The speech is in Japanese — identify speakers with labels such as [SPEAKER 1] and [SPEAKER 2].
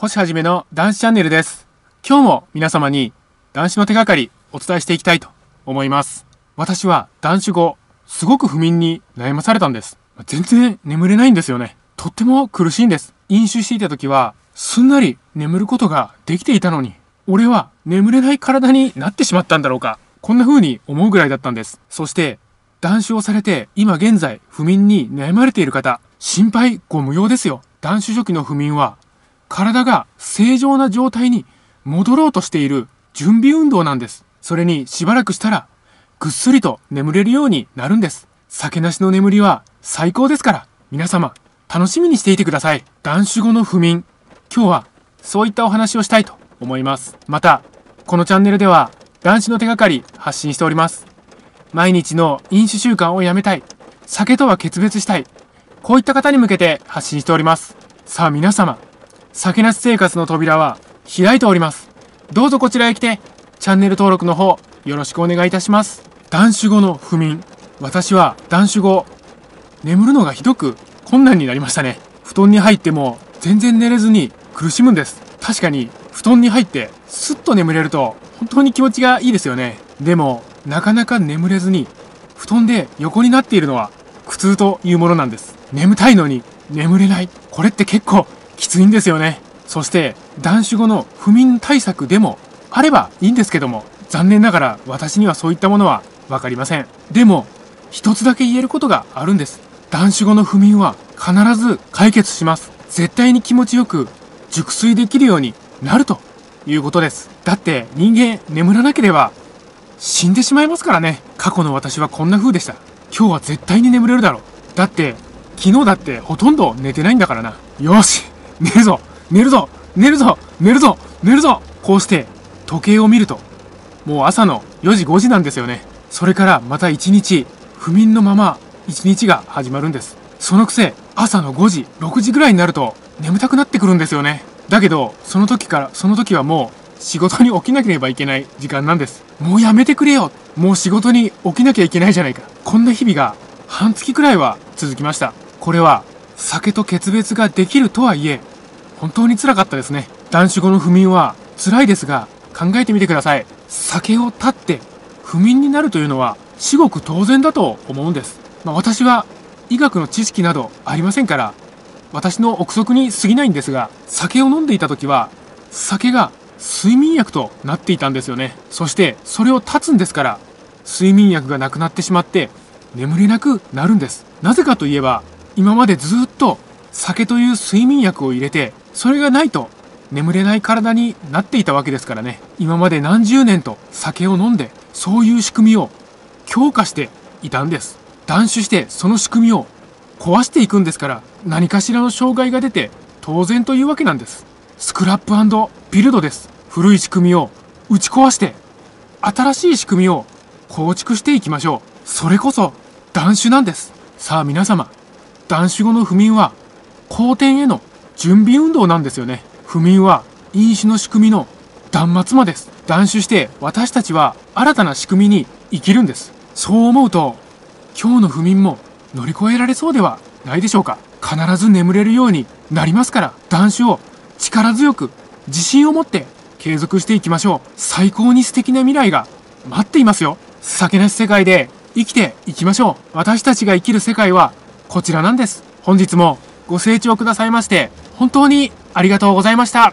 [SPEAKER 1] 星はじめの男子チャンネルです。今日も皆様に男子の手がかりお伝えしていきたいと思います。私は男子後、すごく不眠に悩まされたんです。全然眠れないんですよね。とっても苦しいんです。飲酒していた時は、すんなり眠ることができていたのに、俺は眠れない体になってしまったんだろうか。こんな風に思うぐらいだったんです。そして、断酒をされて、今現在不眠に悩まれている方、心配ご無用ですよ。断酒初期の不眠は、体が正常な状態に戻ろうとしている準備運動なんです。それにしばらくしたら、ぐっすりと眠れるようになるんです。酒なしの眠りは最高ですから、皆様、楽しみにしていてください。断酒後の不眠。今日は、そういったお話をしたいと思います。また、このチャンネルでは、男子の手がかり発信しております。毎日の飲酒習慣をやめたい。酒とは決別したい。こういった方に向けて発信しております。さあ皆様、酒なし生活の扉は開いております。どうぞこちらへ来て、チャンネル登録の方、よろしくお願いいたします。断酒後の不眠。私は断酒後、眠るのがひどく困難になりましたね。布団に入っても全然寝れずに苦しむんです。確かに、布団に入ってスッと眠れると本当に気持ちがいいですよね。でも、なかなか眠れずに、布団で横になっているのは苦痛というものなんです。眠たいのに眠れない。これって結構きついんですよね。そして、断酒後の不眠対策でもあればいいんですけども、残念ながら私にはそういったものはわかりません。でも、一つだけ言えることがあるんです。断酒後の不眠は必ず解決します。絶対に気持ちよく熟睡できるようになるということです。だって人間眠らなければ死んでしまいますからね。過去の私はこんな風でした。今日は絶対に眠れるだろう。だって、昨日だってほとんど寝てないんだからな。よし寝るぞ寝るぞ寝るぞ寝るぞ寝るぞこうして、時計を見ると、もう朝の4時5時なんですよね。それからまた一日、不眠のまま一日が始まるんです。そのくせ、朝の5時、6時ぐらいになると眠たくなってくるんですよね。だけど、その時から、その時はもう仕事に起きなければいけない時間なんです。もうやめてくれよもう仕事に起きなきゃいけないじゃないか。こんな日々が半月くらいは続きました。これは酒と決別ができるとはいえ、本当に辛かったですね。断酒後の不眠は辛いですが、考えてみてください。酒を断って不眠になるというのは至極当然だと思うんです。まあ、私は医学の知識などありませんから、私の憶測に過ぎないんですが、酒を飲んでいた時は、酒が睡眠薬となっていたんですよね。そして、それを断つんですから、睡眠薬がなくなってしまって、眠れなくなるんです。なぜかといえば、今までずっと酒という睡眠薬を入れて、それがないと眠れない体になっていたわけですからね。今まで何十年と酒を飲んで、そういう仕組みを強化していたんです。断酒してその仕組みを壊していくんですから、何かしらの障害が出て当然というわけなんです。スクラップビルドです。古い仕組みを打ち壊して、新しい仕組みを構築していきましょう。それこそ断酒なんです。さあ皆様、断酒後の不眠は好転への準備運動なんですよね。不眠は飲酒の仕組みの断末魔です。断酒して私たちは新たな仕組みに生きるんです。そう思うと、今日の不眠も乗り越えられそうではないでしょうか。必ず眠れるようになりますから、断酒を力強く自信を持って継続していきましょう。最高に素敵な未来が待っていますよ。酒なし世界で生きていきましょう。私たちが生きる世界はこちらなんです。本日もご清聴くださいまして、本当にありがとうございました。